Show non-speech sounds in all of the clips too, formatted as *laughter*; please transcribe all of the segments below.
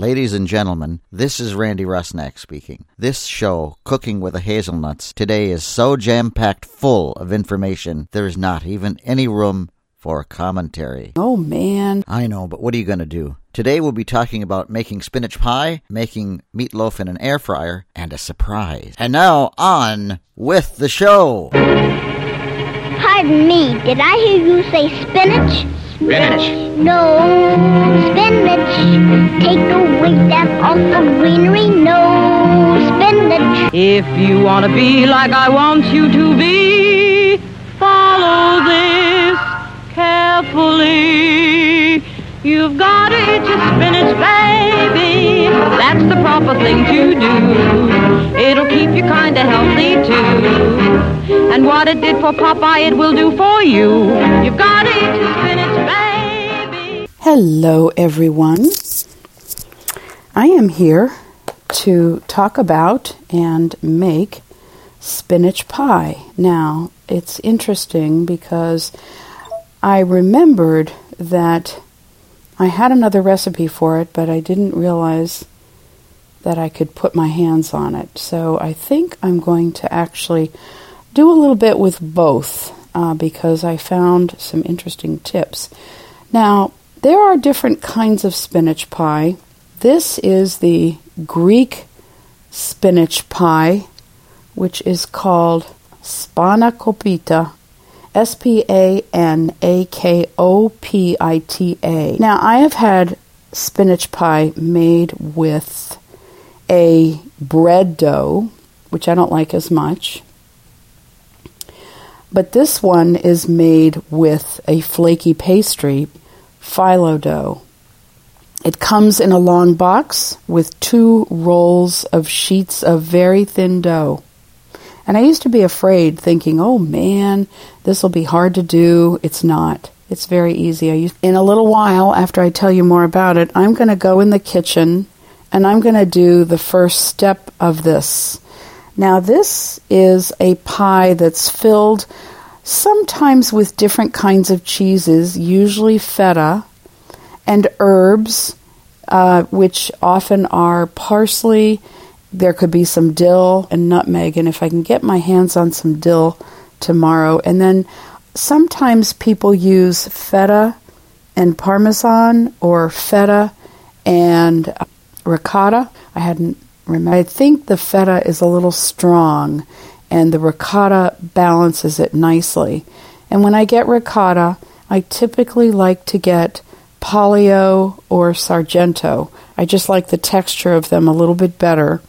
Ladies and gentlemen, this is Randy Rusnak speaking. This show, Cooking with the Hazelnuts, today is so jam packed full of information, there is not even any room for a commentary. Oh man. I know, but what are you going to do? Today we'll be talking about making spinach pie, making meatloaf in an air fryer, and a surprise. And now on with the show. Pardon me, did I hear you say spinach? Spinach. No, spinach. Take the weight that off the greenery. No, spinach. If you want to be like I want you to be, follow this carefully. You've got to eat your spinach, baby. That's the proper thing to do. It'll keep you kind of healthy, too. And what it did for Popeye, it will do for you. You've got to eat your spinach, baby. Hello everyone. I am here to talk about and make spinach pie. Now, it's interesting because I remembered that I had another recipe for it, but I didn't realize that I could put my hands on it. So I think I'm going to actually do a little bit with both uh, because I found some interesting tips. Now, there are different kinds of spinach pie. This is the Greek spinach pie, which is called spanakopita S P A N A K O P I T A. Now, I have had spinach pie made with a bread dough, which I don't like as much. But this one is made with a flaky pastry, phyllo dough. It comes in a long box with two rolls of sheets of very thin dough. And I used to be afraid, thinking, oh man, this will be hard to do. It's not. It's very easy. I used, in a little while, after I tell you more about it, I'm going to go in the kitchen and I'm going to do the first step of this. Now, this is a pie that's filled sometimes with different kinds of cheeses, usually feta, and herbs, uh, which often are parsley. There could be some dill and nutmeg, and if I can get my hands on some dill tomorrow. And then sometimes people use feta and parmesan or feta and ricotta. I hadn't remember. I think the feta is a little strong and the ricotta balances it nicely. And when I get ricotta, I typically like to get Polly-O or Sargento. I just like the texture of them a little bit better.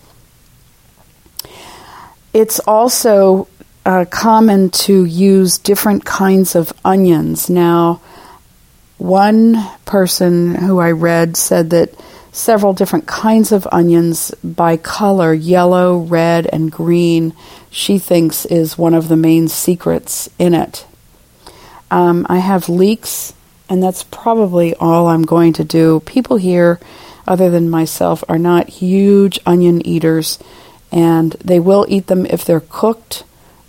It's also uh, common to use different kinds of onions. Now, one person who I read said that several different kinds of onions by color yellow, red, and green she thinks is one of the main secrets in it. Um, I have leeks, and that's probably all I'm going to do. People here, other than myself, are not huge onion eaters, and they will eat them if they're cooked,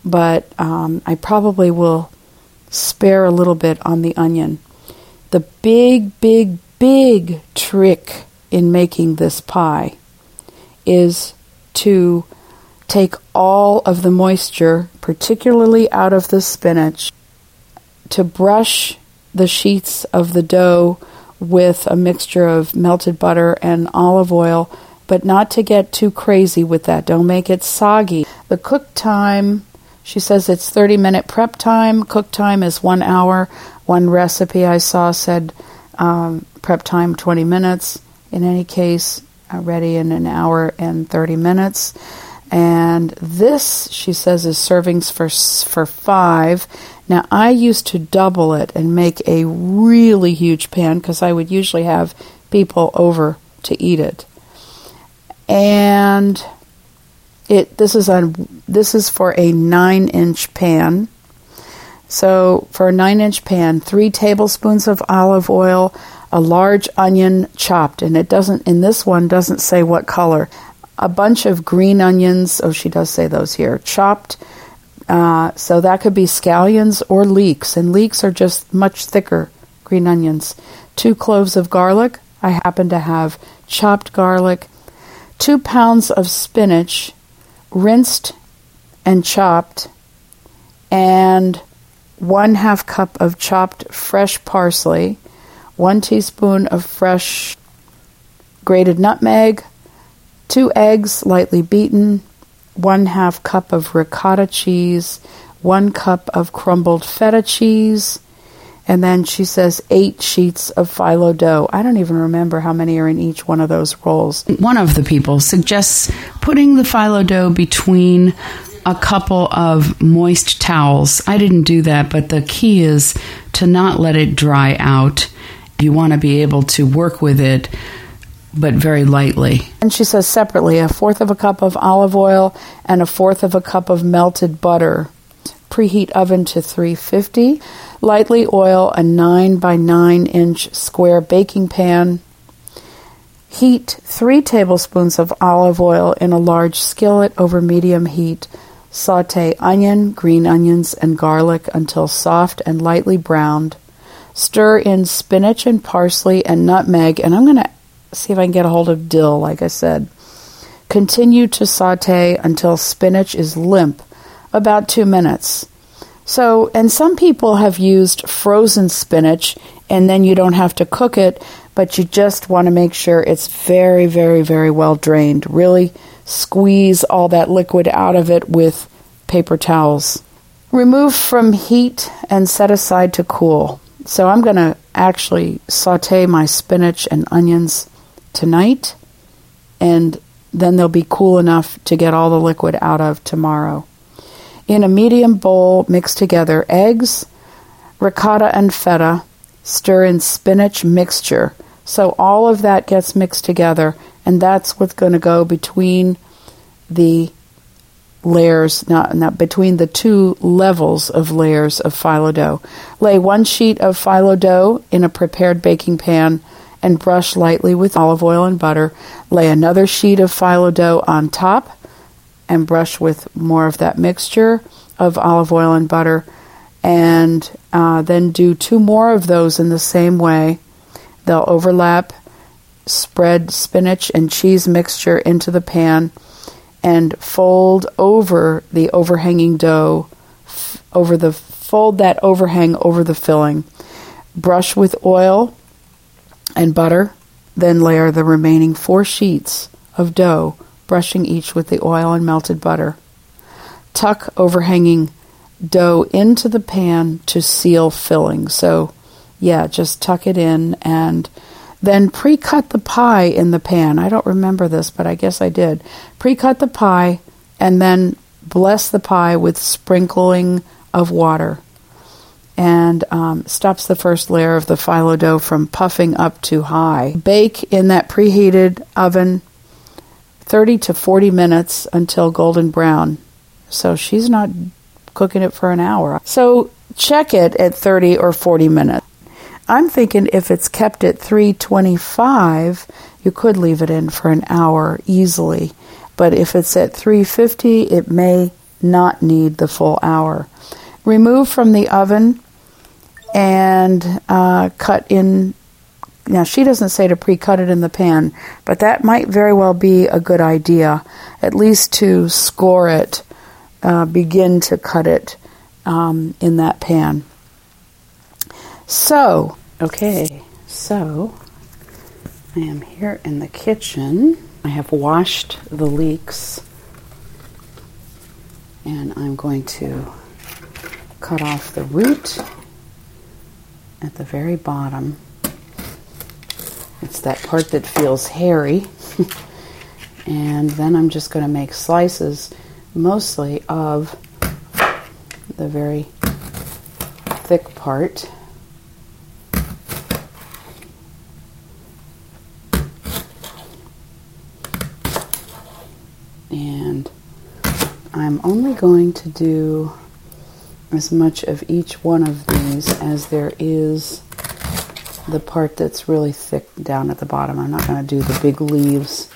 but um, I probably will spare a little bit on the onion. The big, big, big trick in making this pie is to take all of the moisture, particularly out of the spinach, to brush the sheets of the dough with a mixture of melted butter and olive oil, but not to get too crazy with that. Don't make it soggy. The cook time, she says it's 30 minute prep time. Cook time is one hour. One recipe I saw said um, prep time 20 minutes. In any case, uh, ready in an hour and 30 minutes. And this, she says, is servings for for five. Now I used to double it and make a really huge pan because I would usually have people over to eat it. And it this is on this is for a nine inch pan. So for a nine inch pan, three tablespoons of olive oil, a large onion chopped, and it doesn't in this one doesn't say what color. A bunch of green onions. Oh, she does say those here. Chopped. Uh, so that could be scallions or leeks, and leeks are just much thicker green onions. Two cloves of garlic, I happen to have chopped garlic, two pounds of spinach, rinsed and chopped, and one half cup of chopped fresh parsley, one teaspoon of fresh grated nutmeg, two eggs lightly beaten, one half cup of ricotta cheese, one cup of crumbled feta cheese, and then she says eight sheets of phyllo dough. I don't even remember how many are in each one of those rolls. One of the people suggests putting the phyllo dough between a couple of moist towels. I didn't do that, but the key is to not let it dry out. You want to be able to work with it, but very lightly. And she says separately a fourth of a cup of olive oil and a fourth of a cup of melted butter. Preheat oven to 350. Lightly oil a 9 by 9 inch square baking pan. Heat 3 tablespoons of olive oil in a large skillet over medium heat. Saute onion, green onions, and garlic until soft and lightly browned. Stir in spinach and parsley and nutmeg, and I'm going to see if I can get a hold of dill, like I said. Continue to saute until spinach is limp, about two minutes. So, and some people have used frozen spinach, and then you don't have to cook it, but you just want to make sure it's very, very, very well drained. Really squeeze all that liquid out of it with paper towels. Remove from heat and set aside to cool. So I'm going to actually saute my spinach and onions tonight, and then they'll be cool enough to get all the liquid out of tomorrow. In a medium bowl, mix together eggs, ricotta, and feta. Stir in spinach mixture. So all of that gets mixed together, and that's what's going to go between the layers, not, not between the two levels of layers of phyllo dough. Lay one sheet of phyllo dough in a prepared baking pan and brush lightly with olive oil and butter. Lay another sheet of phyllo dough on top and brush with more of that mixture of olive oil and butter. And uh, then do two more of those in the same way. They'll overlap. Spread spinach and cheese mixture into the pan and fold over the overhanging dough, over the fold that overhang over the filling. Brush with oil and butter, then layer the remaining four sheets of dough, brushing each with the oil and melted butter. Tuck overhanging dough into the pan to seal filling. So, yeah, just tuck it in and then pre cut the pie in the pan. I don't remember this, but I guess I did. Pre cut the pie and then bless the pie with sprinkling of water and um, stops the first layer of the phyllo dough from puffing up too high. Bake in that preheated oven 30 to 40 minutes until golden brown. So she's not cooking it for an hour. So check it at 30 or 40 minutes. I'm thinking if it's kept at 325, you could leave it in for an hour easily. But if it's at 350, it may not need the full hour. Remove from the oven and uh, cut in. Now, she doesn't say to pre cut it in the pan, but that might very well be a good idea, at least to score it, uh, begin to cut it um, in that pan. So, okay, so I am here in the kitchen. I have washed the leeks and I'm going to cut off the root at the very bottom. It's that part that feels hairy. *laughs* and then I'm just going to make slices mostly of the very thick part. And I'm only going to do as much of each one of these as there is the part that's really thick down at the bottom. I'm not going to do the big leaves.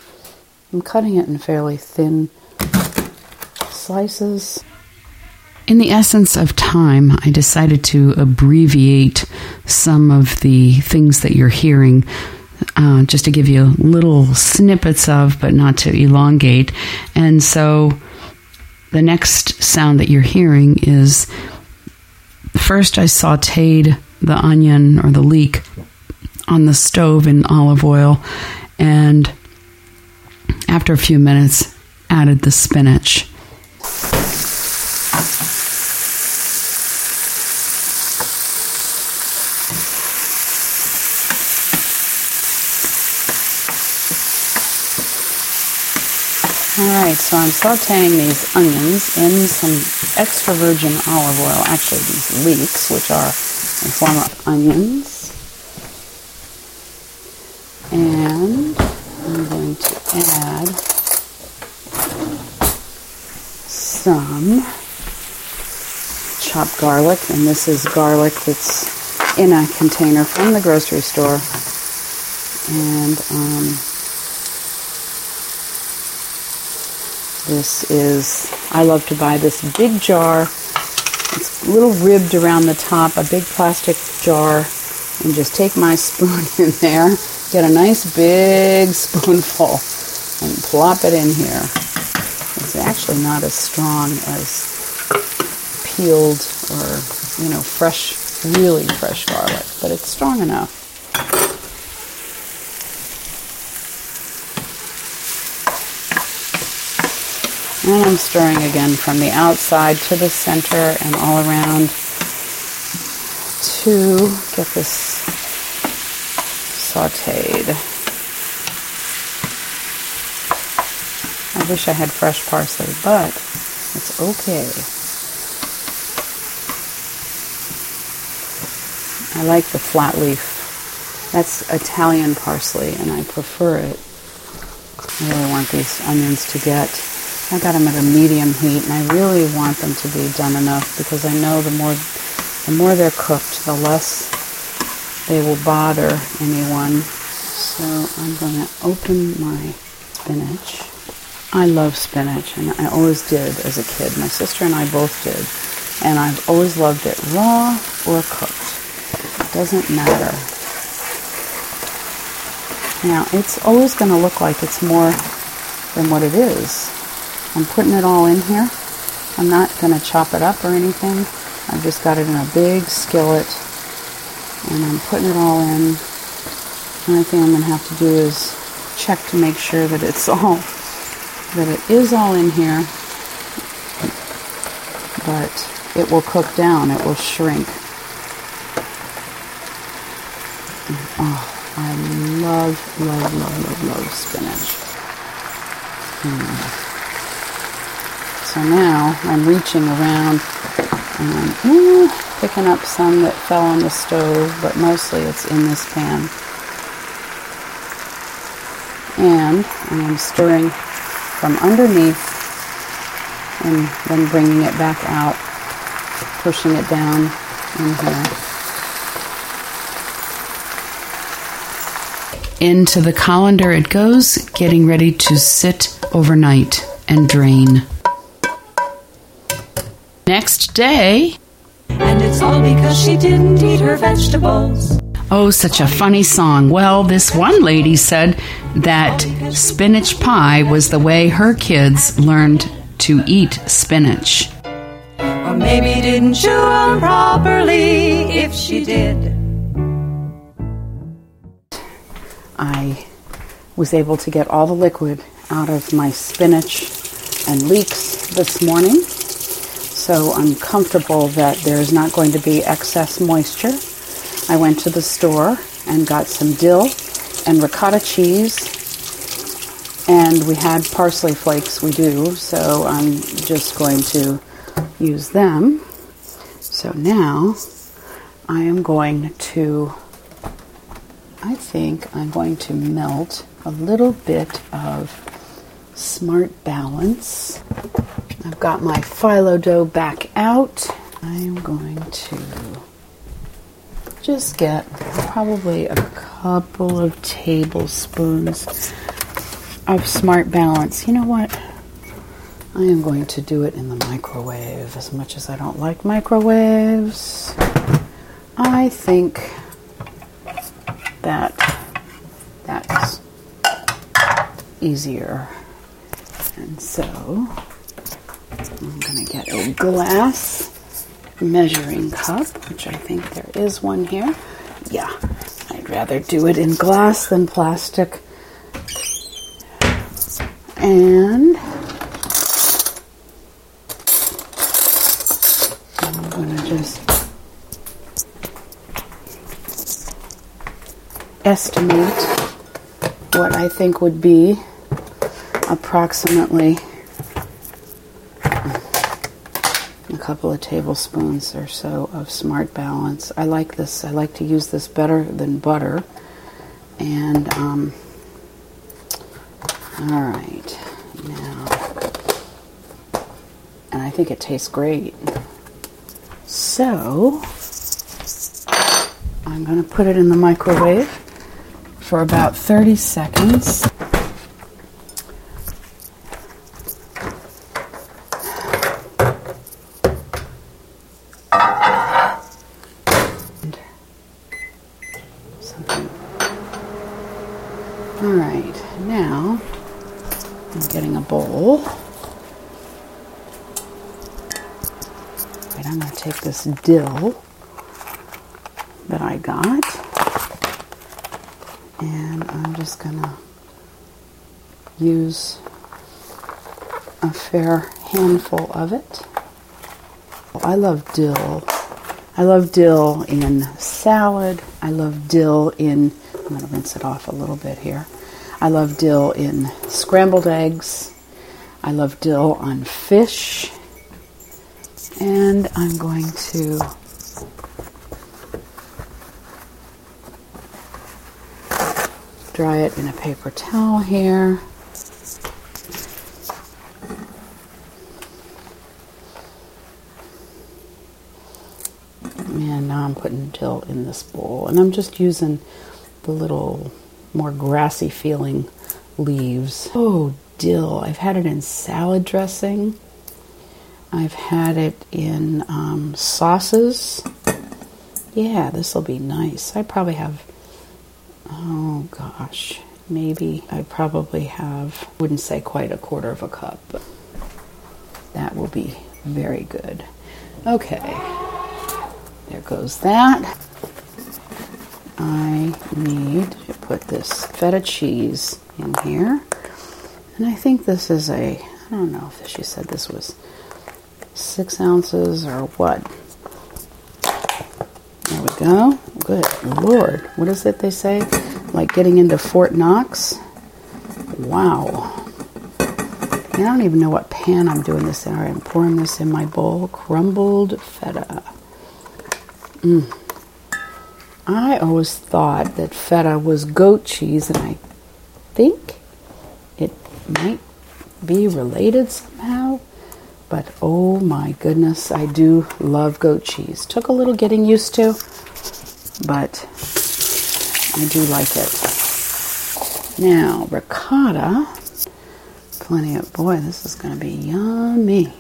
I'm cutting it in fairly thin slices. In the essence of time, I decided to abbreviate some of the things that you're hearing uh, just to give you little snippets of, but not to elongate. And so the next sound that you're hearing is first I sauteed the onion or the leek on the stove in olive oil, and after a few minutes, added the spinach. Right, so I'm sauteing these onions in some extra virgin olive oil, actually these leeks, which are in form of onions. And I'm going to add some chopped garlic, and this is garlic that's in a container from the grocery store. And um, This is, I love to buy this big jar. It's a little ribbed around the top, a big plastic jar, and just take my *laughs* spoon in there, get a nice big spoonful, and plop it in here. It's actually not as strong as peeled or, you know, fresh, really fresh garlic, but it's strong enough. And I'm stirring again from the outside to the center and all around to get this sauteed. I wish I had fresh parsley, but it's okay. I like the flat leaf. That's Italian parsley, and I prefer it. I really want these onions to get I got them at a medium heat, and I really want them to be done enough because I know the more the more they're cooked, the less they will bother anyone. So I'm going to open my spinach. I love spinach, and I always did as a kid. My sister and I both did, and I've always loved it raw or cooked. It doesn't matter. Now, it's always going to look like it's more than what it is. I'm putting it all in here. I'm not going to chop it up or anything. I've just got it in a big skillet and I'm putting it all in. The only thing I'm going to have to do is check to make sure that it's all, that it is all in here, but it will cook down, it will shrink. Oh, I love, love, love, love, love spinach. Mm. So now I'm reaching around and ooh, picking up some that fell on the stove, but mostly it's in this pan. And I am stirring from underneath and then bringing it back out, pushing it down in here. Into the colander it goes, getting ready to sit overnight and drain. Next day. And it's all because she didn't eat her vegetables. Oh, such a funny song. Well, this one lady said that spinach pie was the way her kids learned to eat spinach. Or maybe didn't chew them properly if she did. I was able to get all the liquid out of my spinach and leeks this morning so I'm comfortable that there's not going to be excess moisture. I went to the store and got some dill and ricotta cheese, and we had parsley flakes, we do, so I'm just going to use them. So now I am going to, I think I'm going to melt a little bit of Smart Balance I've got my phyllo dough back out. I'm going to just get probably a couple of tablespoons of Smart Balance. You know what? I am going to do it in the microwave as much as I don't like microwaves. I think that that's easier. And so going to get a glass measuring cup, which I think there is one here. Yeah, I'd rather do it in glass than plastic. And I'm going to just estimate what I think would be approximately a couple of tablespoons or so of Smart Balance. I like this. I like to use this better than butter. And, um, all right, now, and I think it tastes great. So, I'm going to put it in the microwave for about 30 seconds. And something. All right, now I'm getting a bowl. Wait, I'm going to take this dill that I got. And I'm just going to use a fair handful of it. Oh, I love dill. I love dill in salad. I love dill in, I'm going to rinse it off a little bit here. I love dill in scrambled eggs. I love dill on fish. And I'm going to dry it in a paper towel here. And now I'm putting dill in this bowl. And I'm just using the little more grassy feeling leaves. Oh, dill. I've had it in salad dressing. I've had it in um, sauces. Yeah, this will be nice. I probably have Oh gosh, maybe I probably have, wouldn't say quite a quarter of a cup, but that will be very good. Okay, there goes that. I need to put this feta cheese in here. And I think this is a, I don't know if she said this was six ounces or what. There we go. Good Lord. What is it they say? Like getting into Fort Knox? Wow. I don't even know what pan I'm doing this in. All right, I'm pouring this in my bowl. Crumbled feta. Mm. I always thought that feta was goat cheese, and I think it might be related somehow. But oh my goodness, I do love goat cheese. Took a little getting used to, but I do like it. Now, ricotta. Plenty of, boy, this is going to be yummy.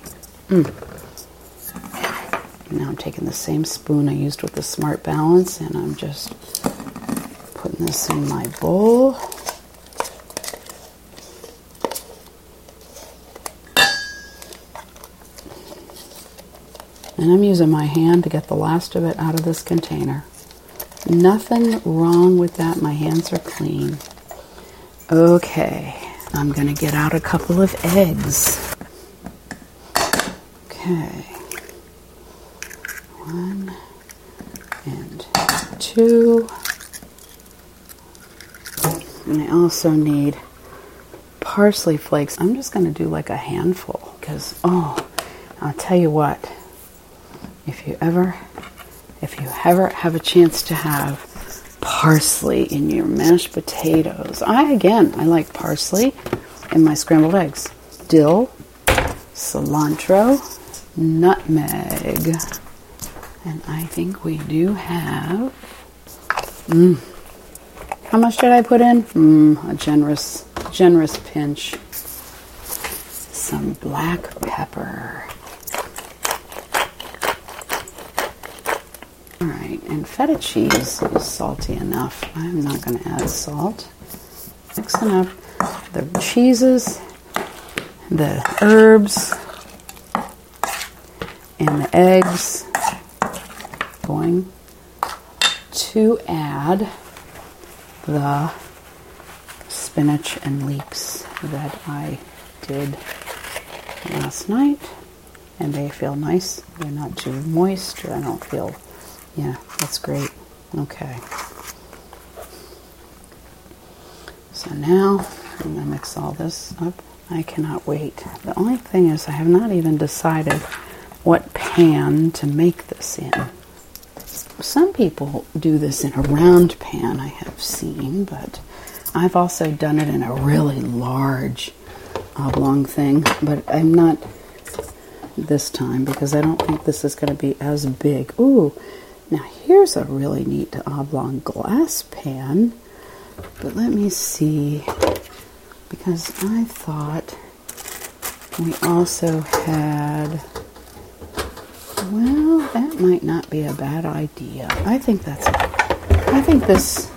Mm. Now I'm taking the same spoon I used with the Smart Balance and I'm just putting this in my bowl. And I'm using my hand to get the last of it out of this container. Nothing wrong with that. My hands are clean. Okay, I'm going to get out a couple of eggs. Okay. One and two. And I also need parsley flakes. I'm just going to do like a handful because, oh, I'll tell you what if you ever if you ever have a chance to have parsley in your mashed potatoes i again i like parsley in my scrambled eggs. Dill cilantro nutmeg. And i think we do have mm, how much did i put in? Mm, a generous generous pinch. Some black pepper All right, and feta cheese is salty enough. I'm not going to add salt. Mixing up the cheeses, the herbs, and the eggs. Going to add the spinach and leeks that I did last night. And they feel nice. They're not too moist. I don't feel, yeah, that's great. Okay. So now I'm going to mix all this up. I cannot wait. The only thing is, I have not even decided what pan to make this in. Some people do this in a round pan, I have seen, but I've also done it in a really large uh, oblong thing, but I'm not this time because I don't think this is going to be as big. Ooh, now here's a really neat oblong glass pan, but let me see because I thought we also had. Well, that might not be a bad idea. I think that's. I think this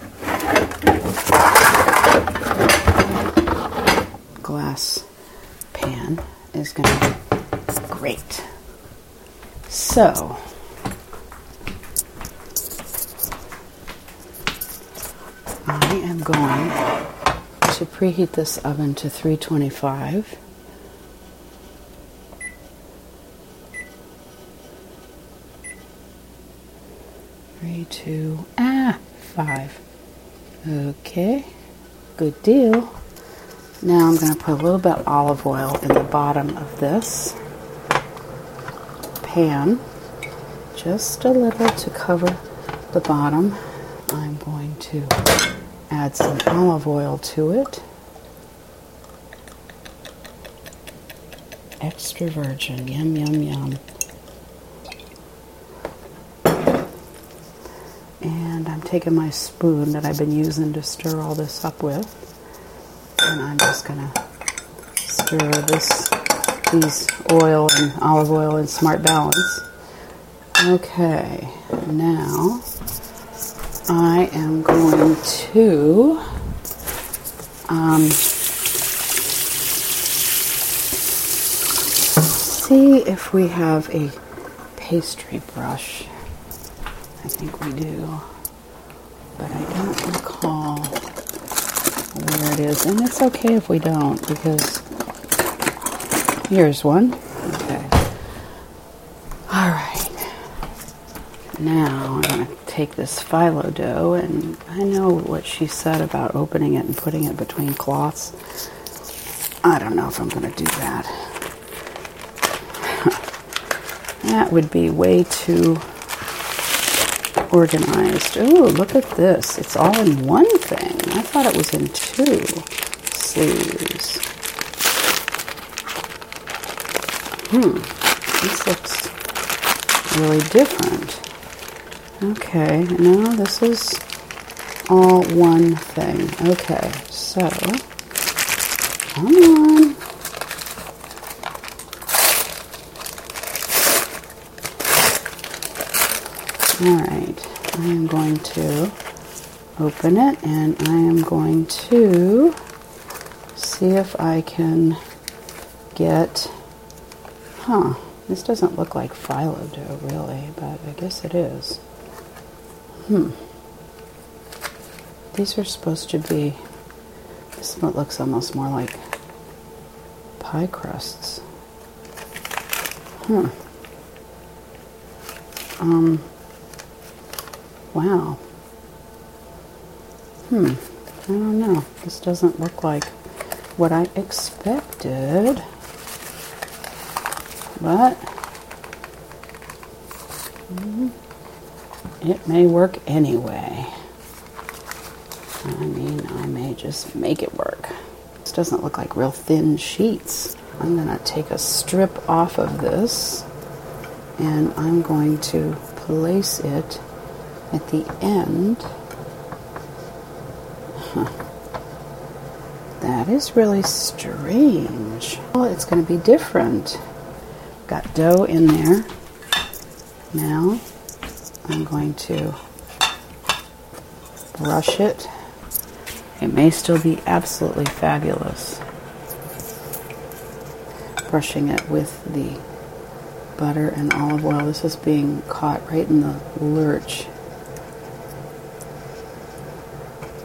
glass pan is going to be great. So, I am going to preheat this oven to 325. Three, two, ah, five. Okay, good deal. Now I'm going to put a little bit of olive oil in the bottom of this pan, just a little to cover the bottom. I'm going to add some olive oil to it. Extra virgin, yum, yum, yum. And I'm taking my spoon that I've been using to stir all this up with, and I'm just gonna stir this, these oil and olive oil in smart balance. Okay, now I am going to um, see if we have a pastry brush. I think we do, but I don't recall where it is. And it's okay if we don't because here's one. Okay. All right. Now take this phyllo dough, and I know what she said about opening it and putting it between cloths. I don't know if I'm going to do that. *laughs* that would be way too organized. Ooh, look at this. It's all in one thing. I thought it was in two sleeves. Hmm, this looks really different. Okay, now this is all one thing. Okay, so, come on. Alright, I am going to open it and I am going to see if I can get, huh, this doesn't look like phyllo dough really, but I guess it is. Hmm. These are supposed to be, this one looks almost more like pie crusts. Hmm. Um, wow. Hmm. I don't know. This doesn't look like what I expected. But mm, it may work anyway. I mean, I may just make it work. This doesn't look like real thin sheets. I'm going to take a strip off of this and I'm going to place it at the end. That is really strange. Well, it's going to be different. Got dough in there. Now I'm going to brush it It may still be absolutely fabulous. Brushing it with the butter and olive oil. This is being caught right in the lurch.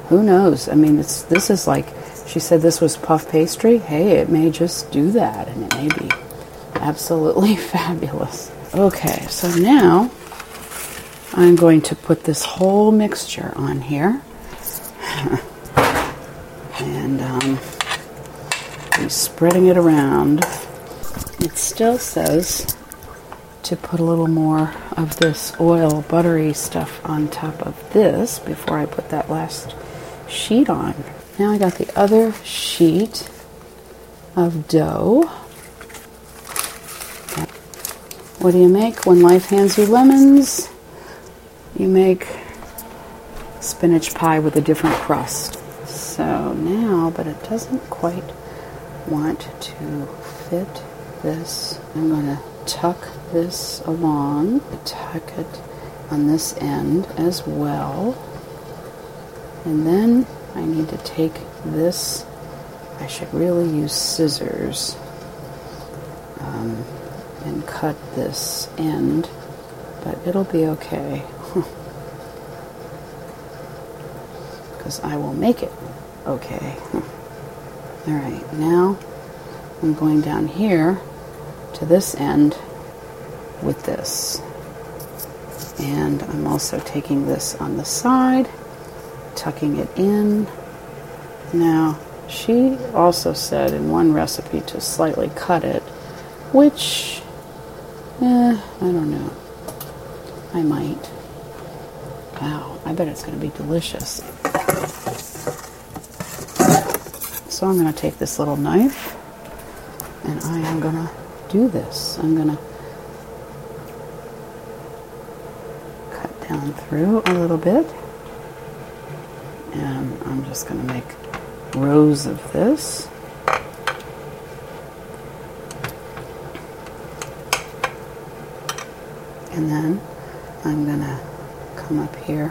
Who knows? I mean, it's this is like she said this was puff pastry. Hey, it may just do that, and it may be absolutely *laughs* fabulous. Okay, so now I'm going to put this whole mixture on here. and um, be spreading it around. It still says to put a little more of this oil, buttery stuff on top of this before I put that last sheet on. Now I got the other sheet of dough. What do you make when life hands you lemons? You make spinach pie with a different crust. So now, but it doesn't quite want to fit this. I'm going to tuck this along, tuck it on this end as well. And then I need to take this, I should really use scissors um, and cut this end, but it'll be okay. Because I will make it okay. All right, now I'm going down here to this end with this. And I'm also taking this on the side tucking it in. Now, she also said in one recipe to slightly cut it, which, eh, I don't know. I might. Wow, I bet it's going to be delicious. So I'm going to take this little knife and I am going to do this. I'm going to cut down through a little bit and I'm just going to make rows of this. And then I'm going to come up here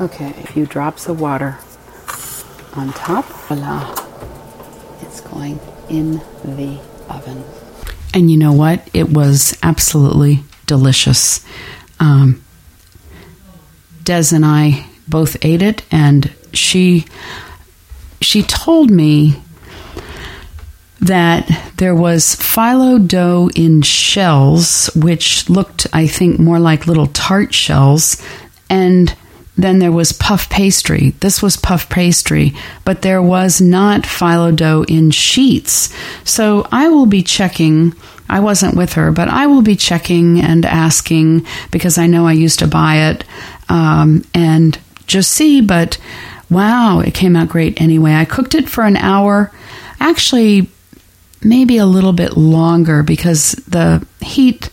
Okay, a few drops of water on top. Voila. It's going in the oven. And you know what? It was absolutely delicious. Um, Des and I both ate it, and she she told me that there was phyllo dough in shells, which looked, I think, more like little tart shells, and then there was puff pastry. This was puff pastry, but there was not phyllo dough in sheets. So I will be checking. I wasn't with her, but I will be checking and asking because I know I used to buy it um, and just see. But wow, it came out great anyway. I cooked it for an hour. Actually, maybe a little bit longer because the heat.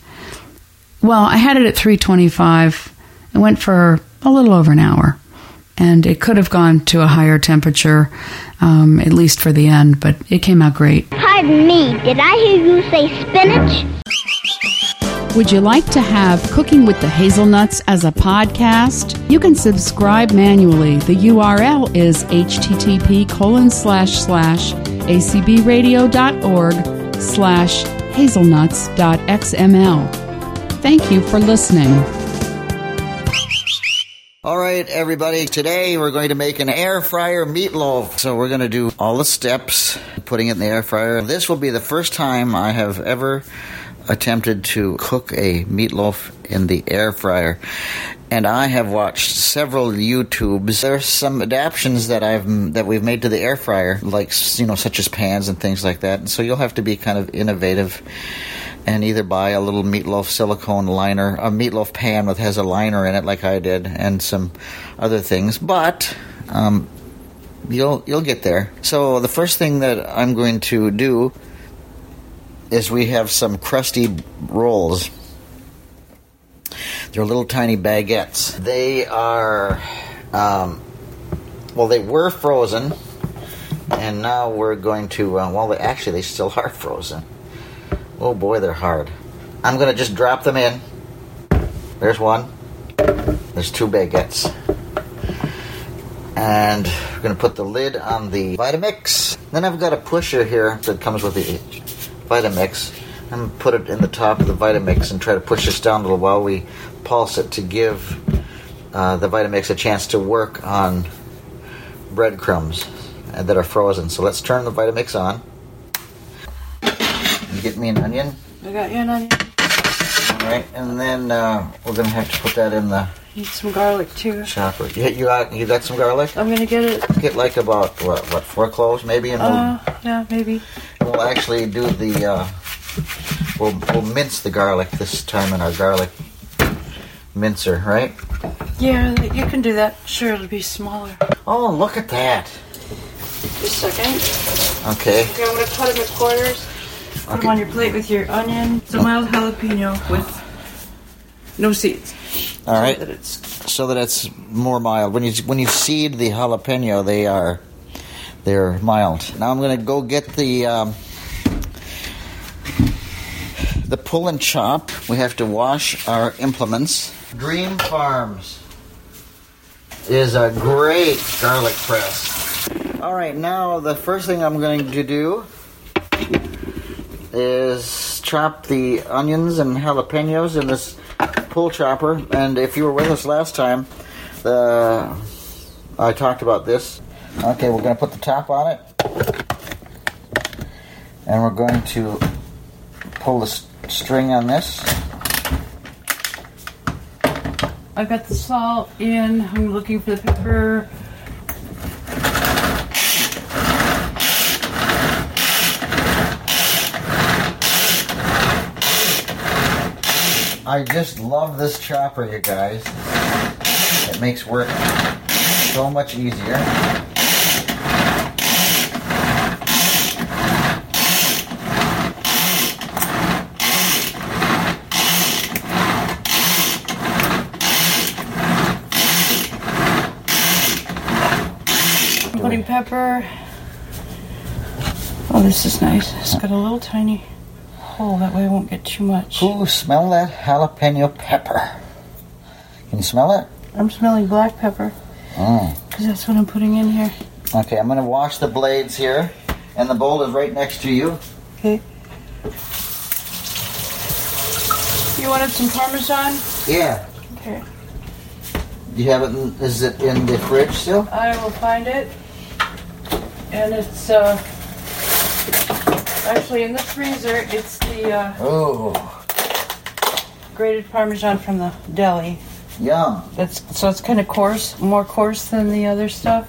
Well, I had it at 325. It went for a little over an hour. And it could have gone to a higher temperature, um, at least for the end, but it came out great. Pardon me, did I hear you say spinach? Would you like to have Cooking with the Hazelnuts as a podcast? You can subscribe manually. The URL is http colon slash slash acbradio.org slash hazelnuts.xml. Thank you for listening. All right, everybody. Today we're going to make an air fryer meatloaf. So we're going to do all the steps, putting it in the air fryer. This will be the first time I have ever attempted to cook a meatloaf in the air fryer. And I have watched several YouTubes. There's some adaptations that I've that we've made to the air fryer, like you know, such as pans and things like that. And so you'll have to be kind of innovative and either buy a little meatloaf silicone liner, a meatloaf pan with has a liner in it, like I did, and some other things. But um, you'll you'll get there. So the first thing that I'm going to do is we have some crusty rolls. They're little tiny baguettes. They are, um, well, they were frozen, And now we're going to, uh, well, they, actually, they still are frozen. Oh boy, they're hard. I'm to just drop them in. There's one. There's two baguettes. And we're to put the lid on the Vitamix. Then I've got a pusher here that comes with the Vitamix. I'm to put it in the top of the Vitamix and try to push this down a little while we pulse it to give uh, the Vitamix a chance to work on breadcrumbs that are frozen. So let's turn the Vitamix on. Get me an onion. I got you an onion. All right, and then uh, we're gonna have to put that in the Need some garlic too. chopper. You, you got you got some garlic? I'm gonna get it. Get like about what what four cloves maybe, and we'll, Uh, yeah, maybe. we'll actually do the uh, we'll we'll mince the garlic this time in our garlic mincer, right? Yeah, you can do that. Sure, it'll be smaller. Oh, look at that. Just a second. Okay, Okay, I'm gonna cut them in quarters. Put them on your plate with your onion. It's a mild jalapeno with no seeds. all right. So that it's so that it's more mild. When you when you seed the jalapeno, they are they're mild. Now I'm going to go get the um, the pull and chop. We have to wash our implements. Dream Farms is a great garlic press. All right, now the first thing I'm going to do is chop the onions and jalapenos in this pull chopper. And if you were with us last time, the I talked about this. Okay, we're going to put the top on it, and we're going to pull the string on this. I've got the salt in. I'm looking for the pepper. I just love this chopper, you guys. It makes work so much easier. I'm putting pepper. Oh, this is nice. It's got a little tiny hole. That way I won't get too much. Ooh, smell that jalapeno pepper. Can you smell it? I'm smelling black pepper Mm. because that's what I'm putting in here. Okay, I'm going to wash the blades here, and the bowl is right next to you. Okay. You wanted some parmesan? Yeah. Okay. Do you have it? In, is it in the fridge still? I will find it. And it's uh, actually in the freezer. It's the uh, Oh, grated parmesan from the deli. yum. That's so it's kind of coarse, more coarse than the other stuff.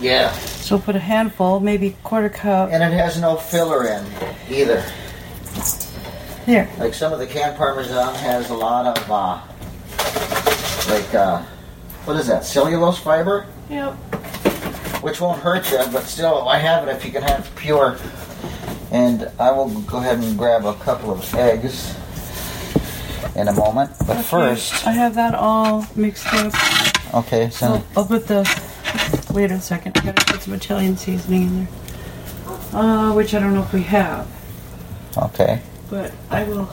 Yeah. So we'll put a handful, maybe quarter cup. And it has no filler in either. There. Like some of the canned Parmesan has a lot of, uh, like, uh, what is that, cellulose fiber? Yep. Which won't hurt you, but still, I have it if you can have pure. And I will go ahead and grab a couple of eggs in a moment. But first, I have that all mixed up. okay, So so I'll put the. Wait a second. I gotta put some Italian seasoning in there. Uh, which I don't know if we have, okay. but I will.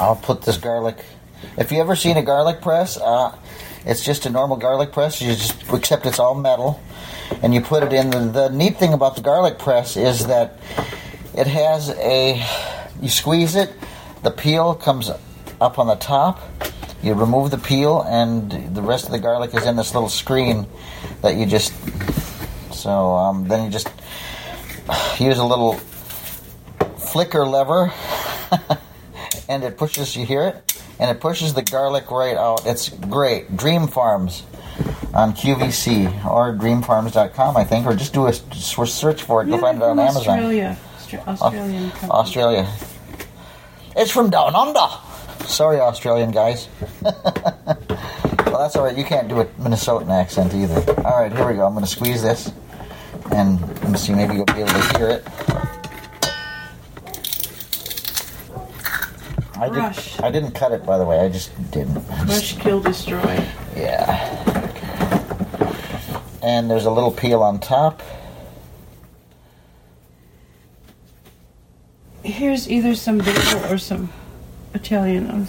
I'll put this garlic. If you ever seen a garlic press, uh, it's just a normal garlic press. You just except it's all metal, and you put it in. The, the neat thing about the garlic press is that it has a. You squeeze it, the peel comes up on the top. You remove the peel, and the rest of the garlic is in this little screen that you just. So um, then you just use a little flicker lever. *laughs* and it pushes you hear it and it pushes the garlic right out. It's great. Dream farms on qvc or dreamfarms.com i think or just do a search for it. You'll find it on from amazon. Australia. Austra- Australian australia. It's from down under. Sorry australian guys. *laughs* Well that's all right. You can't do a minnesotan accent either. All right here we go. I'm going to squeeze this and let me see maybe you'll be able to hear it I, Did, I didn't cut it, by the way. I just didn't. Crush, kill, destroy. Yeah. And there's a little peel on top. Here's either some basil or some Italian.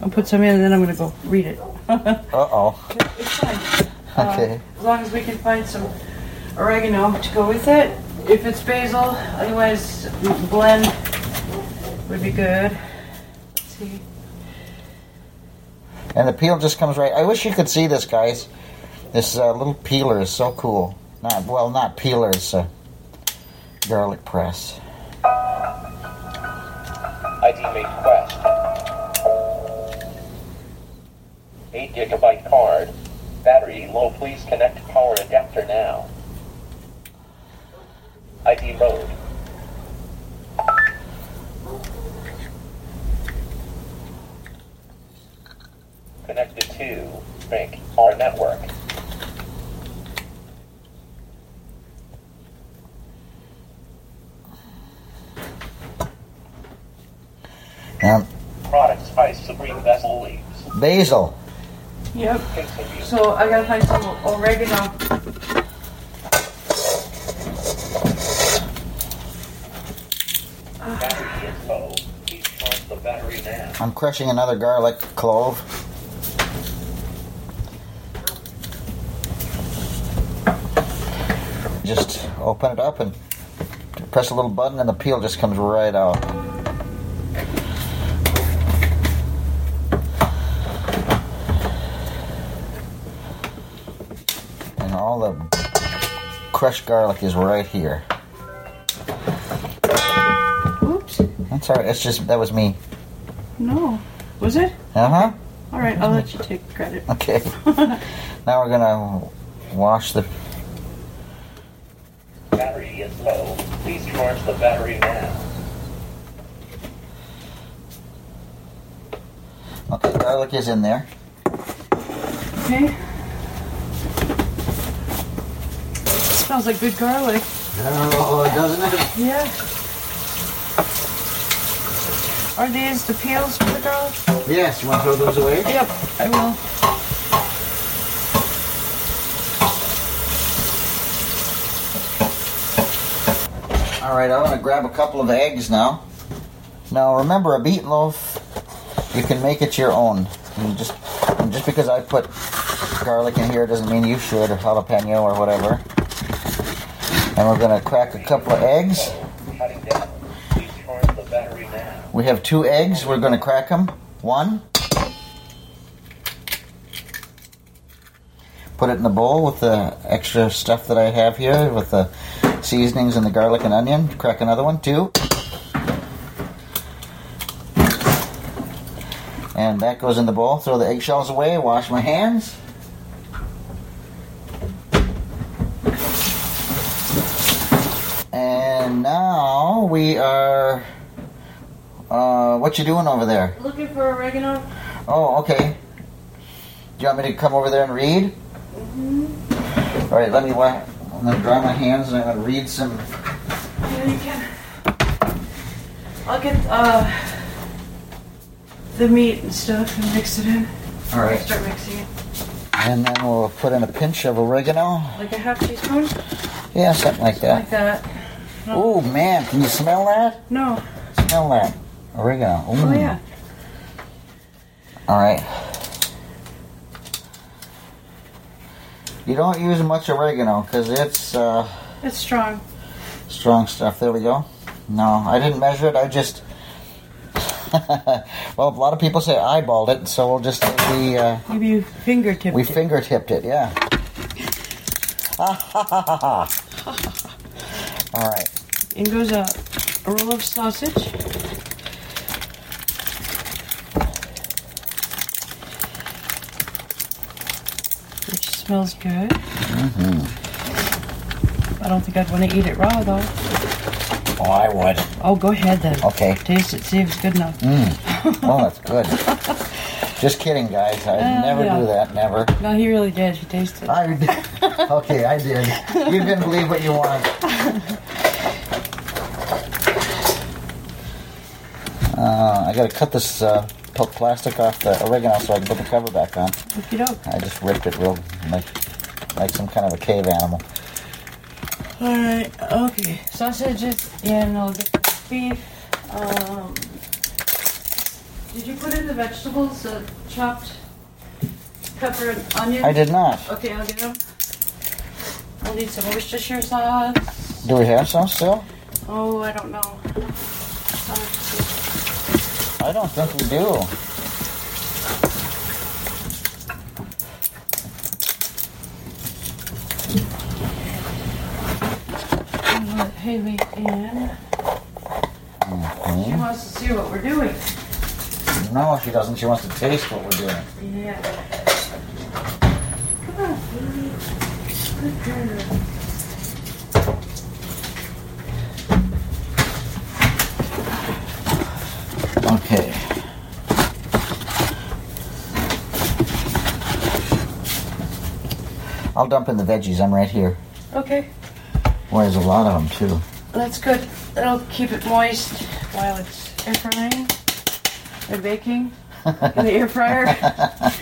I'll put some in and then I'm gonna go read it. *laughs* Uh oh. it's fine. *laughs* Uh, Okay. as long as we can find some oregano to go with it. If it's basil, otherwise blend would be good. Let's see. And the peel just comes right. I wish you could see this, guys. This uh, little peeler is so cool. Not well, not peeler. It's a garlic press. ID Mate Quest. 8 gigabyte card. Battery low. Please connect power adapter now. ID mode. Connected to Bank R network. Now, Product spice supreme vessel leaves. basil. Yep. Continue. So I gotta find some oregano. Battery info. Please charge the battery now. I'm crushing another garlic clove. Just open it up and press a little button, and the peel just comes right out. And all the crushed garlic is right here. Oops. That's all right. It's just that was me. No. Was it? Uh huh. All right. I'll let you take credit. Okay. *laughs* now we're gonna wash the. Battery is low. Please charge the battery now. Okay, garlic is in there. Okay. Smells like good garlic. Oh, doesn't it? Yeah. Are these the peels for the garlic? Yes. You want to throw those away? Yep, I will. All right. I'm gonna grab a couple of eggs now. Now remember, a beet loaf, you can make it your own. You just and just because I put garlic in here doesn't mean you should, or jalapeno or whatever. And we're gonna crack a couple of eggs. We have two eggs. We're gonna crack them. One. Put it in the bowl with the extra stuff that I have here with the seasonings and the garlic and onion. Crack another one. Two. And that goes in the bowl. Throw the eggshells away. Wash my hands. And now we are. Uh, what you doing over there? Looking for oregano? Oh, okay. Do you want me to come over there and read? Mhm. All right, let me. Wa- I'm gonna dry my hands and I'm gonna read some. Yeah, you can. I'll get uh, the meat and stuff and mix it in. All right, Start mixing it. and then we'll put in a pinch of oregano. Like a half teaspoon? Yeah, something like that. Like that. that. Oh man, can you smell that? No. Smell that oregano. Oh, yeah. All right. You don't use much oregano because it's uh, It's strong. strong stuff. There we go. No, I didn't measure it. I just. *laughs* well, a lot of people say eyeballed it, so we'll just we uh, Maybe you fingertip we it. finger tipped it. Yeah. *laughs* *laughs* All right. In goes a, a roll of sausage. Which smells good. Mm-hmm. I don't think I'd want to eat it raw though. Oh, I would. Oh, go ahead then. Okay. Taste it, see if it's good enough. Mm. *laughs* Oh, that's good. just kidding, guys. I Uh, never yeah. do that. Never. No, he really did. He tasted it. I did. *laughs* okay, I did. You can believe what you want. Uh, I gotta cut this uh, pl- plastic off the oregano so I can put the cover back on. Okey doke. I just ripped it real like like some kind of a cave animal. Alright, okay. Sausages, yeah, no, the beef. Um, did you put in the vegetables, uh, chopped pepper and onion? I did not. Okay, I'll get them. I'll need some Worcestershire sauce. Do we have some still? Oh, I don't know. I don't think we do. Let Haley in. She Mhm. wants to see what we're doing. No, she doesn't. She wants to taste what we're doing. Yeah. Come on, Haley. Good girl. Okay. I'll dump in the veggies. I'm right here. Okay, Well, there's a lot of them too. that's good. That'll keep it moist while it's air frying and baking in the air fryer. *laughs*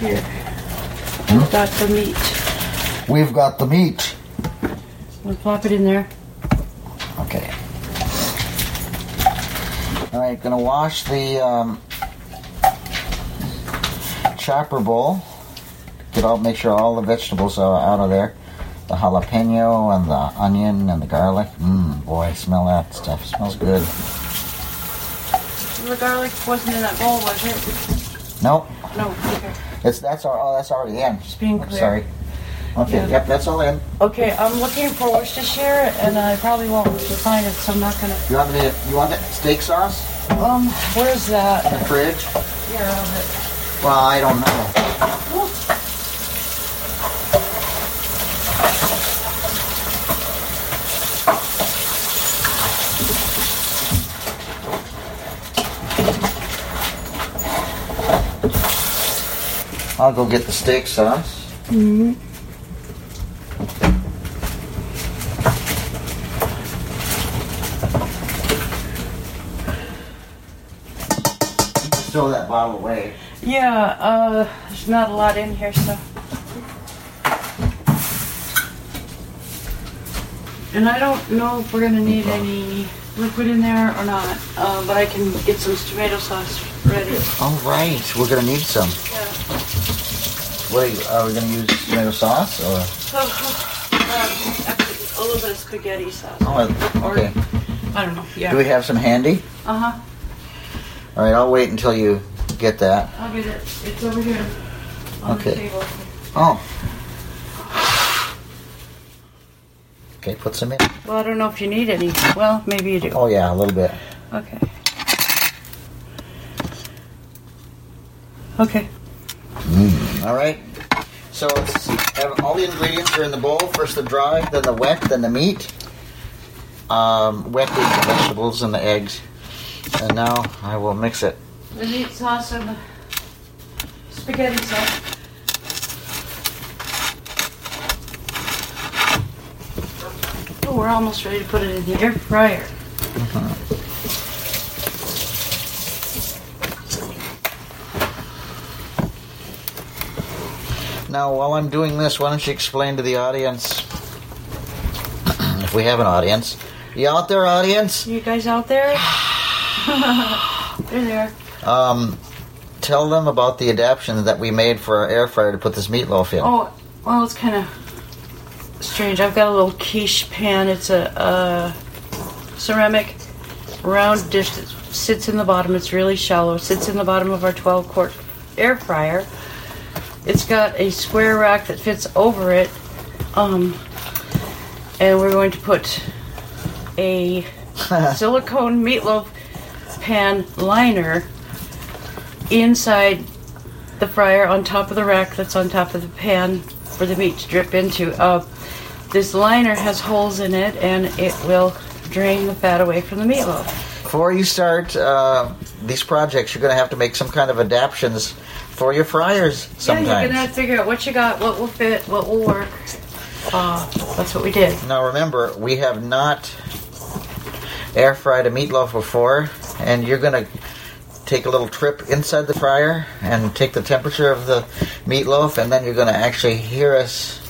Here. Hmm? We've got the meat. We've got the meat. We'll plop it in there. Okay. All right, gonna wash the um, chopper bowl. Get all, make sure all the vegetables are out of there. The jalapeno and the onion and the garlic. Mmm, boy, smell that stuff. smells good. The garlic wasn't in that bowl, was it? Nope, No. Okay. it's that's our, oh, that's already in. Just being I'm sorry. Okay, Yeah. yep, that's all in. Okay, I'm looking for Worcestershire, and I probably won't find it, so I'm not gonna. You want to, you want that steak sauce Um, where's that? in the fridge? Yeah, I'll have it. Well, I don't know. I'll go get the steak sauce. Throw that bottle away. Yeah, uh, there's not a lot in here, so. And I don't know if we're gonna need any liquid in there or not, uh, but I can get some tomato sauce ready. All right, we're gonna need some. Yeah. What are, you, are we gonna use tomato sauce or? *sighs* Actually, a little bit of spaghetti sauce. Oh, Or- okay. I don't know, Yeah. Do we have some handy? Uh huh. All right, I'll wait until you get that. I'll get it. It's over here on Okay. the table. Oh. Okay, put some in. Well, I don't know if you need any. Well, maybe you do. Oh yeah, a little bit. Okay. Okay. All right. So it's all the ingredients are in the bowl. First the dry, then the wet, then the meat. Um, wet being the vegetables and the eggs. And now I will mix it. The meat sauce and the spaghetti sauce. Oh, we're almost ready to put it in the air fryer. Uh-huh. Now, while I'm doing this, why don't you explain to the audience, *clears throat* if we have an audience, you out there, audience? You guys out there? *sighs* *sighs* They're *laughs* there. Um, tell them about the adaptation that we made for our air fryer to put this meatloaf in. Oh, well, it's kind of strange. I've got a little quiche pan. It's a, a ceramic round dish that sits in the bottom. It's really shallow. It sits in the bottom of our 12 quart air fryer. It's got a square rack that fits over it. Um, and we're going to put a *laughs* silicone meatloaf pan liner inside the fryer on top of the rack that's on top of the pan for the meat to drip into. Uh, this liner has holes in it and it will drain the fat away from the meatloaf. Before you start uh, these projects, you're going to have to make some kind of adaptations for your fryers sometimes. Yeah, you're gonna have to figure out what you got, what will fit, what will work. Uh, that's what we did. Now remember, we have not air fried a meatloaf before. And you're going to take a little trip inside the fryer and take the temperature of the meatloaf, and then you're going to actually hear us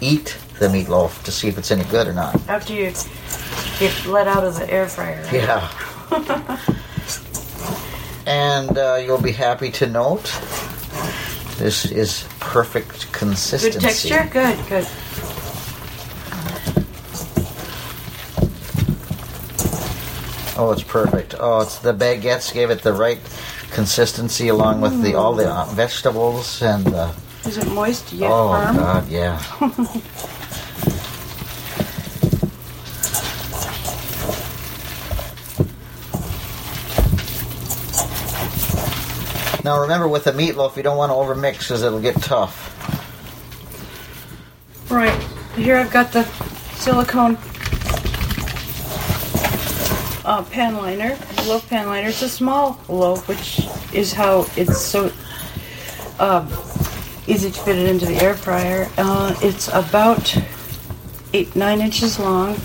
eat the meatloaf to see if it's any good or not. After you get let out of the air fryer. right? Yeah. *laughs* and uh, you'll be happy to note this is perfect consistency. Good texture? Good, good. Oh, it's perfect. Oh, it's the baguettes gave it the right consistency along with the all the uh, vegetables and the Is it moist yet oh firm? god, yeah. *laughs* now remember, with the meatloaf, you don't want to overmix because it'll get tough. Right. Here I've got the silicone uh, pan liner, loaf pan liner. It's a small loaf, which is how it's so uh, easy to fit it into the air fryer. Uh, it's about eight, nine inches long,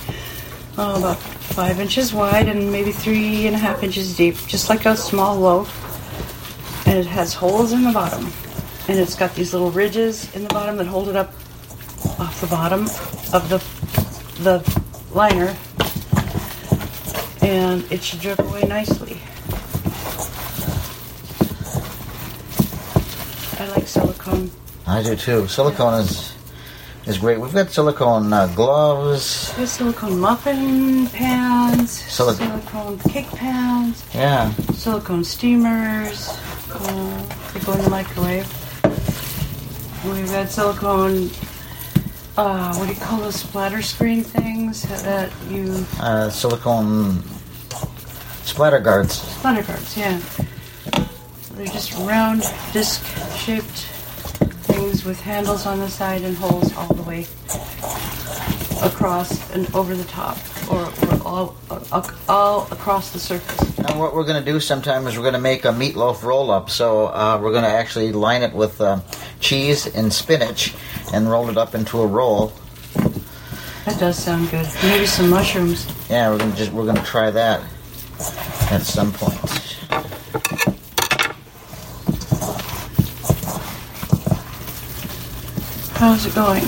uh, about five inches wide, and maybe three and a half inches deep, just like a small loaf. And it has holes in the bottom, and it's got these little ridges in the bottom that hold it up off the bottom of the the liner, and it should drip away nicely. I like silicone. I do too. Silicone is is great. We've got silicone uh, gloves. There's silicone muffin pans, Silic- silicone cake pans, Yeah. silicone steamers. Uh, they go in the microwave. We've got silicone. Uh, what do you call those splatter screen things that you Uh, silicone splatter guards. Splatter guards, yeah. They're just round, disc-shaped things with handles on the side and holes all the way across and over the top, or, or all, uh, all across the surface. Now, what we're going to do sometime is we're going to make a meatloaf roll up. So uh, we're going to actually line it with uh, cheese and spinach and roll it up into a roll. That does sound good. Maybe some mushrooms. Yeah, we're going to just we're going to try that at some point. How's it going?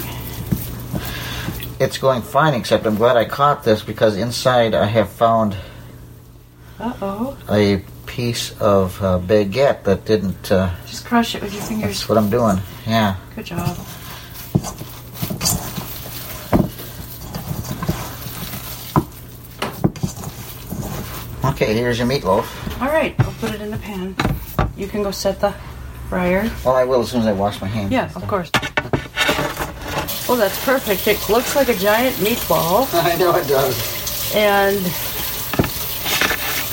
It's going fine, except I'm glad I caught this because inside I have found Uh oh. a piece of uh, baguette that didn't. Uh, Just crush it with your fingers. that's what I'm doing. Yeah. Good job. Okay, here's your meatloaf. All right, I'll put it in the pan. You can go set the fryer. Well, I will as soon as I wash my hands. Yeah, of course. Oh, that's perfect. It looks like a giant meatball, *laughs* I know it does. and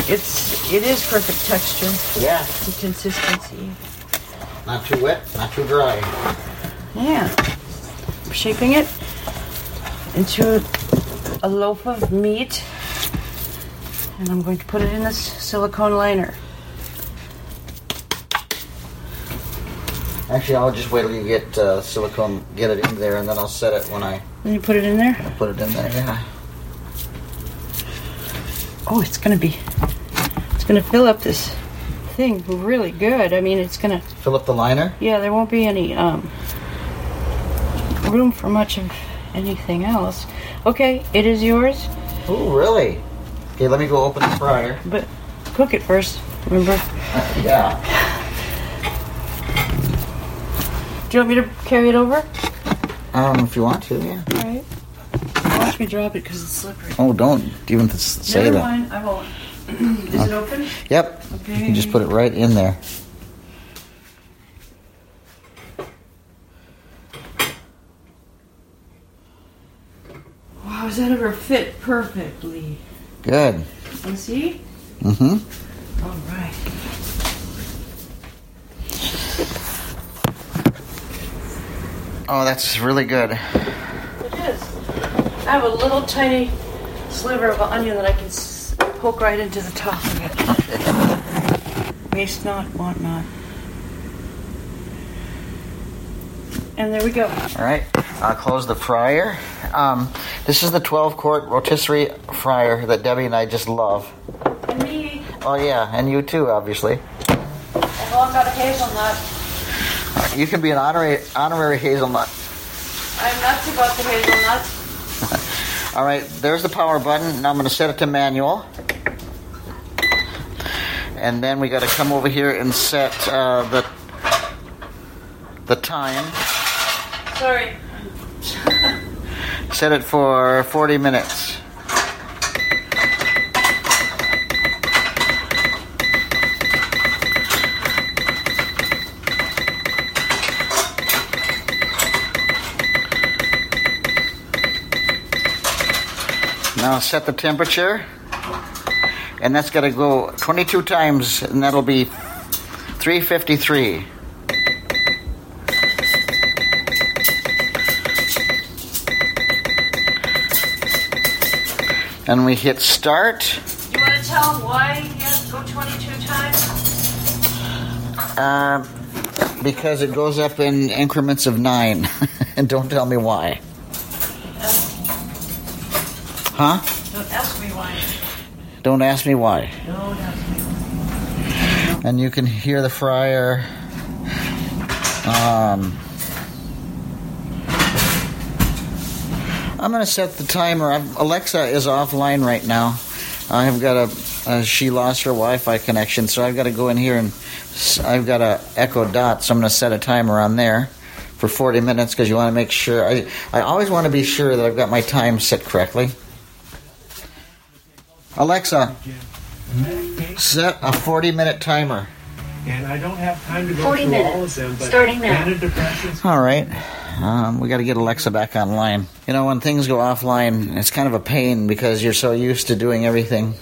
it's it is perfect texture Yeah. and consistency. Not too wet, not too dry. Yeah, I'm shaping it into a loaf of meat, and I'm going to put it in this silicone liner. Actually, I'll just wait till you get uh, silicone, get it in there, and then I'll set it when I And you put it in there. I put it in there. Yeah. Oh, it's gonna be. It's gonna fill up this thing really good. I mean, it's gonna. Fill up the liner. Yeah, there won't be any um, room for much of anything else. Okay, it is yours, Oh, really? Okay, let me go open the fryer. but cook it first. Remember? Uh, *laughs* yeah. Do you want me to carry it over? Um, if you want to, yeah. All right. Watch me drop it because it's slippery. Oh, don't even say Never that. mind, I won't. *clears throat* is it open? Yep. Okay. You just put it right in there. Wow, does that ever fit perfectly? Good. You see? Mm-hmm. All right. Oh, that's really good. It is. I have a little tiny sliver of onion that I can s- poke right into the top of it. *laughs* Waste not, want not. And there we go. All right. I'll close the fryer. Um, this is the 12 quart rotisserie fryer that Debbie and I just love. And me. Oh yeah, and you too, obviously. I'm not a hazelnut, You can be an honorary honorary hazelnut. I'm nuts about the hazelnuts. *laughs* All right, there's the power button. Now I'm going to set it to manual. And then we got to come over here and set uh, the the time. Sorry. Set it for 40 minutes. Now set the temperature. And that's got to go 22 times, and that'll be 353. And we hit start. You want to tell them why you have to go 22 times? Uh, because it goes up in increments of nine. *laughs* and don't tell me why. Huh? Don't ask me why. Don't ask me why. Don't ask me. And you can hear the fryer. Um, I'm going to set the timer. I've, Alexa is offline right now. I've got a, uh, she lost her Wi-Fi connection, so I've got to go in here and I've got a Echo Dot, so I'm going to set a timer on there for 40 minutes because you want to make sure. I I always want to be sure that I've got my time set correctly. Alexa, set a 40 minute timer. And I don't have time to go 40 through all minutes, of them, but starting now. All right. Um, we got to get Alexa back online. You know, when things go offline, it's kind of a pain because you're so used to doing everything.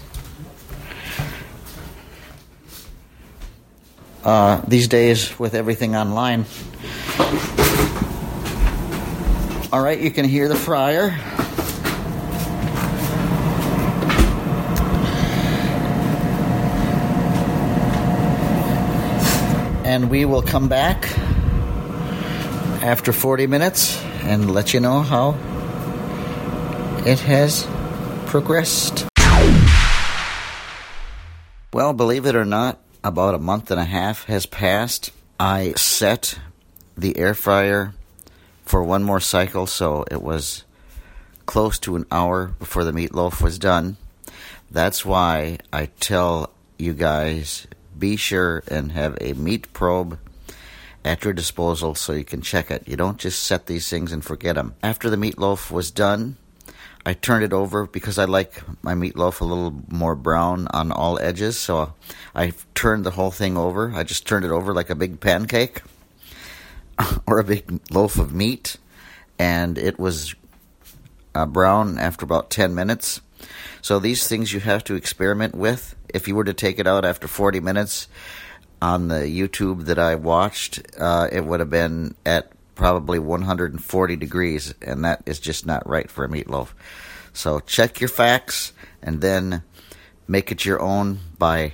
Uh, these days, with everything online. All right, you can hear the fryer. And we will come back after 40 minutes and let you know how it has progressed. Well, believe it or not, about a month and a half has passed. I set the air fryer for one more cycle, so it was close to an hour before the meatloaf was done. That's why I tell you guys be sure and have a meat probe at your disposal so you can check it. You don't just set these things and forget them. After the meatloaf was done, I turned it over because I like my meatloaf a little more brown on all edges. So I turned the whole thing over. I just turned it over like a big pancake *laughs* or a big loaf of meat. And it was uh, brown after about 10 minutes. So these things you have to experiment with. If you were to take it out after 40 minutes on the YouTube that I watched, uh, it would have been at probably 140 degrees, and that is just not right for a meatloaf. So check your facts and then make it your own by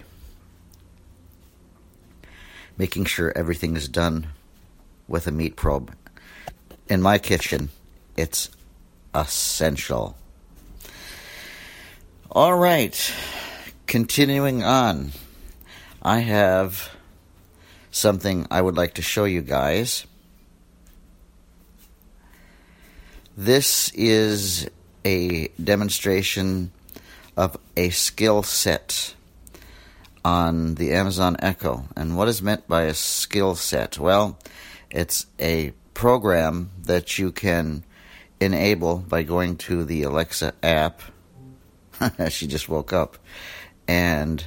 making sure everything is done with a meat probe. In my kitchen, it's essential. All right, continuing on. I have something I would like to show you guys. This is a demonstration of a skill set on the Amazon Echo. And what is meant by a skill set? Well, it's a program that you can enable by going to the Alexa app. *laughs* she just woke up and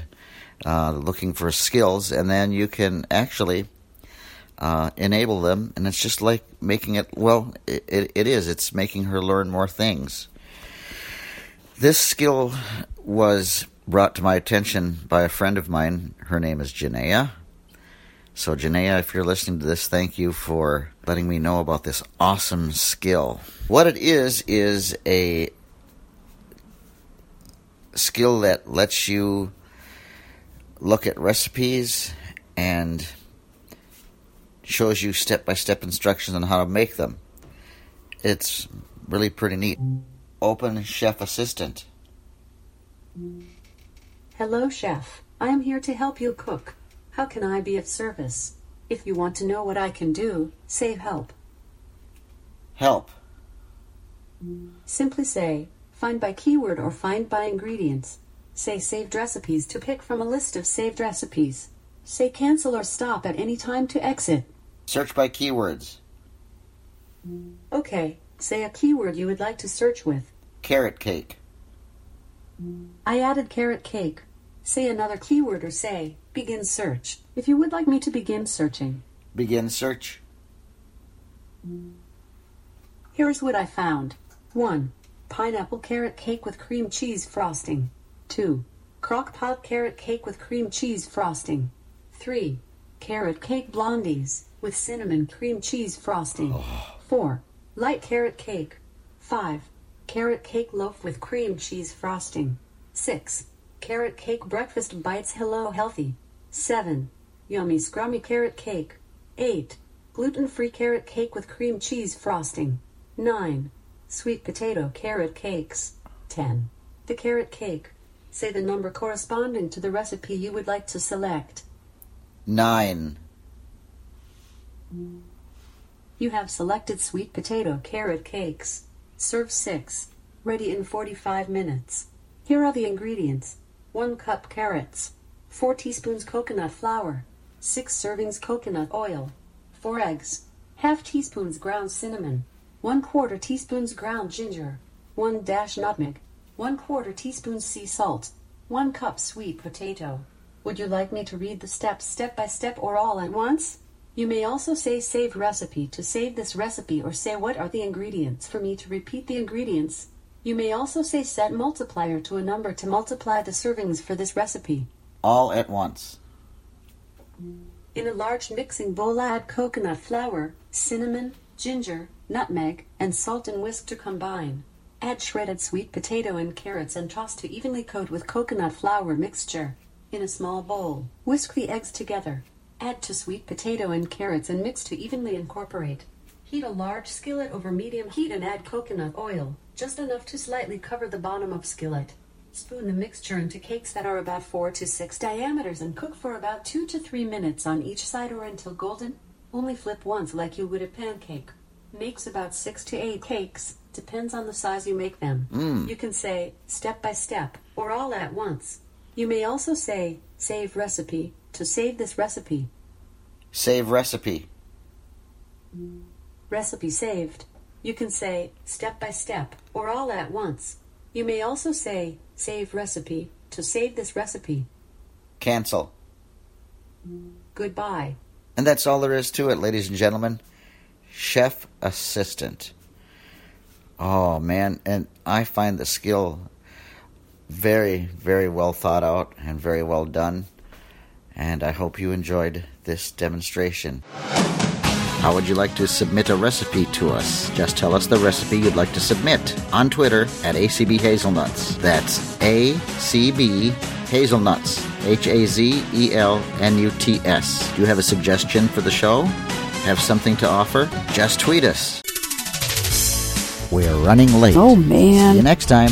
uh, looking for skills, and then you can actually uh, enable them, and it's just like making it. Well, it, it, it is. It's making her learn more things. This skill was brought to my attention by a friend of mine. Her name is Janaea. So, Janaea, if you're listening to this, thank you for letting me know about this awesome skill. What it is, is a skill that lets you look at recipes and shows you step by step instructions on how to make them. It's really pretty neat. Open Chef Assistant. Hello, Chef. I am here to help you cook. How can I be of service? If you want to know what I can do, say help. Help. Simply say, find by keyword or find by ingredients. Say saved recipes to pick from a list of saved recipes. Say cancel or stop at any time to exit. Search by keywords. Okay, say a keyword you would like to search with. Carrot cake. I added carrot cake. Say another keyword or say, begin search. If you would like me to begin searching. Begin search. Here's what I found 1. Pineapple carrot cake with cream cheese frosting. 2. Crock pot carrot cake with cream cheese frosting. 3. Carrot cake blondies with cinnamon cream cheese frosting. 4. Light carrot cake. 5. Carrot cake loaf with cream cheese frosting. 6. Carrot cake breakfast bites hello healthy. 7. Yummy scrummy carrot cake. 8. Gluten free carrot cake with cream cheese frosting. 9. Sweet potato carrot cakes. 10. The carrot cake. Say the number corresponding to the recipe you would like to select. Nine. You have selected sweet potato carrot cakes. Serve 6. Ready in 45 minutes. Here are the ingredients 1 cup carrots, 4 teaspoons coconut flour, 6 servings coconut oil, 4 eggs, half teaspoons ground cinnamon, 1 quarter teaspoons ground ginger, 1 dash nutmeg, 1 quarter teaspoon sea salt, 1 cup sweet potato. Would you like me to read the steps step by step or all at once? You may also say save recipe to save this recipe or say what are the ingredients for me to repeat the ingredients. You may also say set multiplier to a number to multiply the servings for this recipe. All at once. In a large mixing bowl add coconut flour, cinnamon, ginger, nutmeg, and salt and whisk to combine. Add shredded sweet potato and carrots and toss to evenly coat with coconut flour mixture. In a small bowl, whisk the eggs together. Add to sweet potato and carrots and mix to evenly incorporate. Heat a large skillet over medium heat and add coconut oil, just enough to slightly cover the bottom of skillet. Spoon the mixture into cakes that are about 4 to 6 diameters and cook for about 2 to 3 minutes on each side or until golden. Only flip once like you would a pancake. Makes about 6 to 8 cakes, depends on the size you make them. Mm. You can say step by step or all at once. You may also say save recipe to save this recipe. Save recipe. Recipe saved. You can say step by step or all at once. You may also say save recipe to save this recipe. Cancel. Goodbye. And that's all there is to it, ladies and gentlemen. Chef assistant. Oh man, and I find the skill very, very well thought out and very well done. And I hope you enjoyed this demonstration. How would you like to submit a recipe to us? Just tell us the recipe you'd like to submit on Twitter at ACB Hazelnuts. That's ACB Hazelnuts. H A Z E L N U T S. Do you have a suggestion for the show? Have something to offer? Just tweet us. We're running late. Oh, man. See you next time.